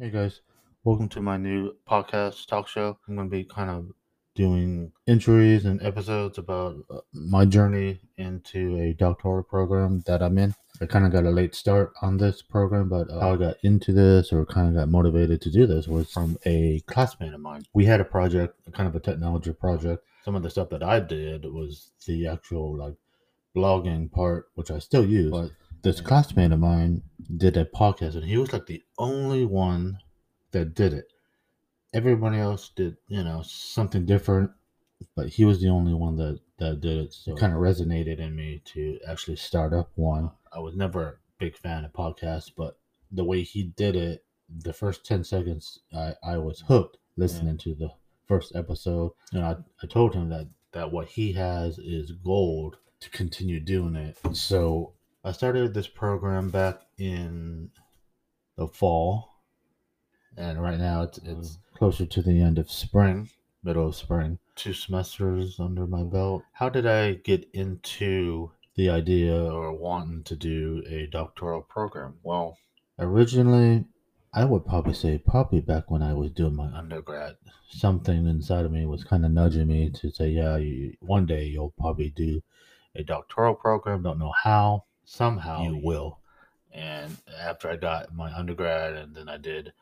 Hey guys, welcome to my new podcast talk show. I'm going to be kind of doing entries and episodes about uh, my journey into a doctoral program that I'm in. I kind of got a late start on this program, but uh, how I got into this or kind of got motivated to do this was from a classmate of mine. We had a project, kind of a technology project. Some of the stuff that I did was the actual like blogging part, which I still use, but this classmate of mine did a podcast and he was like the only one that did it. Everybody else did, you know, something different, but he was the only one that that did it. So it kind of resonated in me to actually start up one. I was never a big fan of podcasts, but the way he did it, the first 10 seconds, I, I was hooked listening to the first episode. And I, I told him that, that what he has is gold to continue doing it. So I started this program back in the fall, and right now it's it's closer to the end of spring, middle of spring. Two semesters under my belt. How did I get into the idea or wanting to do a doctoral program? Well, originally, I would probably say probably back when I was doing my undergrad, something inside of me was kind of nudging me to say, yeah, you, one day you'll probably do a doctoral program. Don't know how somehow you will. And after I got my undergrad and then I did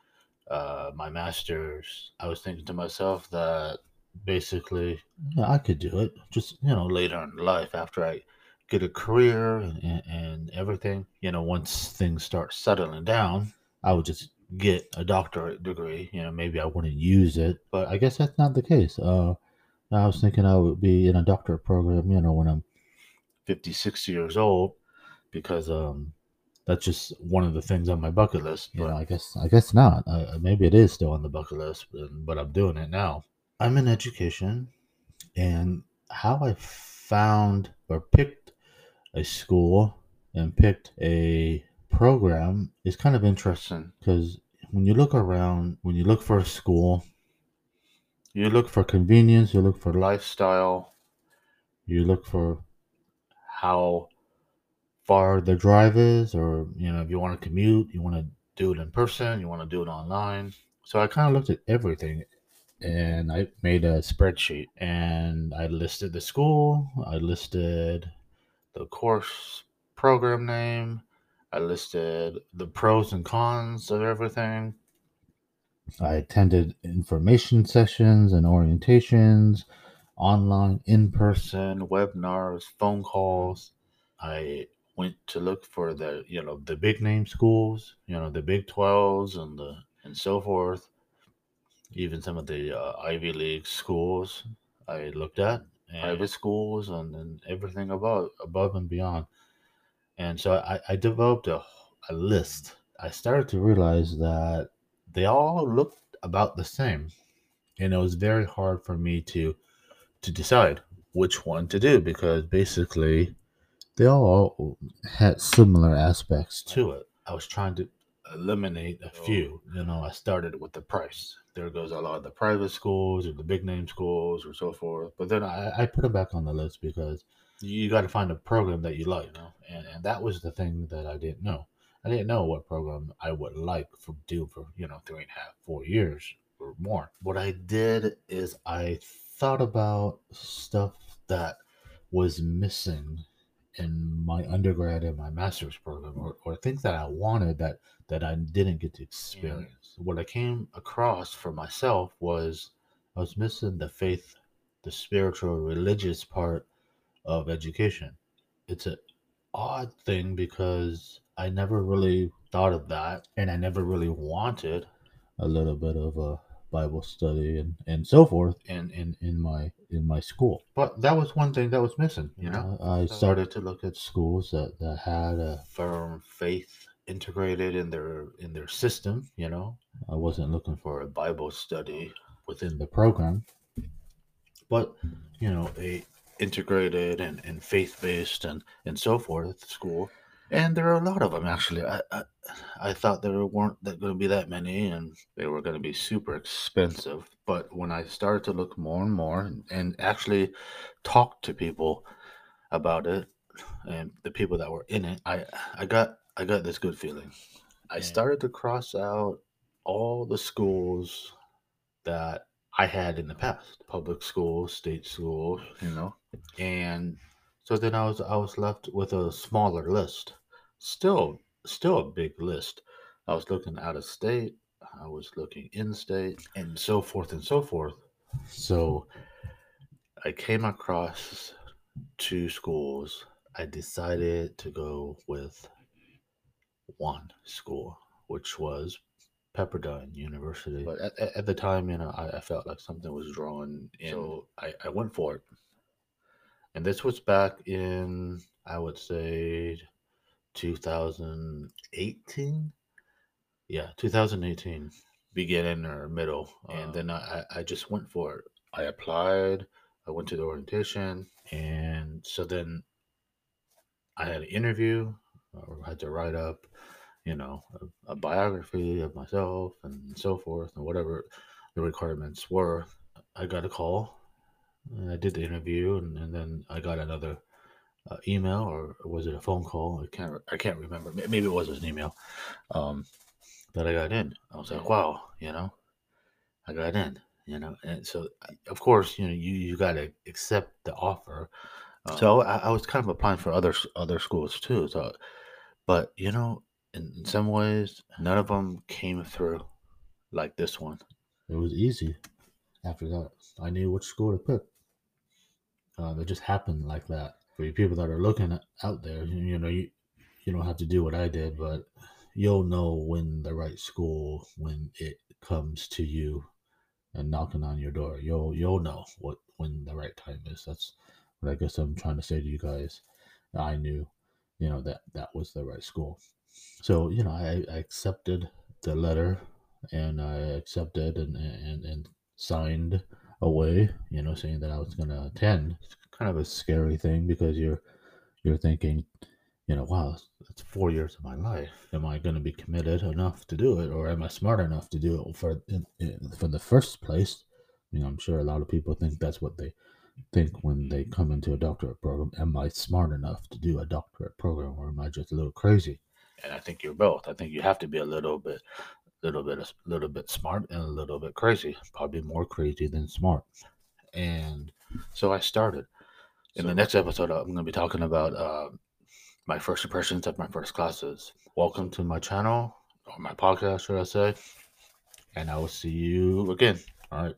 uh, my master's, I was thinking to myself that basically yeah, I could do it just, you know, later in life after I get a career and, and, everything. You know, once things start settling down, I would just get a doctorate degree. You know, maybe I wouldn't use it, but I guess that's not the case. Uh, I was thinking I would be in a doctorate program, you know, when I'm 50, 60 years old because um, that's just one of the things on my bucket list. But I guess I guess not. Uh, maybe it is still on the bucket list, but, but I'm doing it now. I'm in education, and how I found or picked a school and picked a program is kind of interesting because when you look around, when you look for a school, you look for convenience, you look for lifestyle, you look for how far the drive is, or you know, if you want to commute, you want to do it in person, you want to do it online. So I kind of looked at everything and I made a spreadsheet and I listed the school, I listed the course program name, I listed the pros and cons of everything. I attended information sessions and orientations, online, in person, webinars, phone calls. I went to look for the you know the big name schools, you know the Big Twelves and the and so forth. Even some of the uh, Ivy League schools I looked at, private schools, and, and everything above above and beyond. And so I, I developed a, a list. I started to realize that they all looked about the same, and it was very hard for me to to decide which one to do because basically they all had similar aspects to it. I was trying to eliminate a few. You know, I started with the price. There goes a lot of the private schools or the big name schools or so forth. But then I, I put it back on the list because you got to find a program that you like, you know? and, and that was the thing that I didn't know. I didn't know what program I would like for do for you know three and a half, four years or more. What I did is I thought about stuff that was missing in my undergrad and my master's program or, or things that I wanted that that I didn't get to mm-hmm. experience. What I came across for myself was I was missing the faith, the spiritual, religious part of education. It's an odd thing because I never really thought of that and I never really wanted a little bit of a Bible study and, and so forth in, in, in my in my school. But that was one thing that was missing, you know. Uh, I started to look at schools that, that had a firm faith integrated in their in their system, you know. I wasn't looking for a Bible study within the program. But, you know, a integrated and, and faith based and, and so forth school and there are a lot of them actually. I I, I thought there weren't going to be that many, and they were going to be super expensive. But when I started to look more and more, and, and actually talk to people about it, and the people that were in it, I I got I got this good feeling. I started to cross out all all the schools that I had in the past, public schools, state schools, you know, and so then I was I was left with a smaller list. Still, still a big list. I was looking out of state. I was looking in state, and so forth and so forth. So I came across two schools. I decided to go with one school, which was Pepperdine University. But at, at the time, you know, I, I, felt like something was drawing in. So I, I went for it. And this was back in, I would say, 2018. Yeah, 2018, beginning or middle. And uh, then I, I just went for it. I applied, I went to the orientation. And so then I had an interview, or had to write up you know, a, a biography of myself and so forth, and whatever the requirements were. I got a call. I did the interview, and, and then I got another uh, email, or was it a phone call? I can't. I can't remember. Maybe it was an email um, that I got in. I was like, wow, you know, I got in. You know, and so of course, you know, you you got to accept the offer. Um, so I, I was kind of applying for other other schools too. So, but you know, in, in some ways, none of them came through like this one. It was easy. After that, I knew which school to pick. Uh, it just happened like that. For you people that are looking out there, you, you know, you you don't have to do what I did, but you'll know when the right school when it comes to you and knocking on your door. You'll you'll know what when the right time is. That's what I guess I'm trying to say to you guys. I knew, you know, that that was the right school. So, you know, I, I accepted the letter and I accepted and, and, and signed away, you know, saying that I was going to attend. It's kind of a scary thing because you're, you're thinking, you know, wow, that's four years of my life. Am I going to be committed enough to do it, or am I smart enough to do it for in, in, for the first place? You know, I'm sure a lot of people think that's what they think when they come into a doctorate program. Am I smart enough to do a doctorate program, or am I just a little crazy? and I think you're both. I think you have to be a little bit, little bit, a little bit smart and a little bit crazy. Probably more crazy than smart. And so I started. In so, the next episode, I'm going to be talking about uh, my first impressions of my first classes. Welcome to my channel or my podcast, should I say? And I will see you again. All right.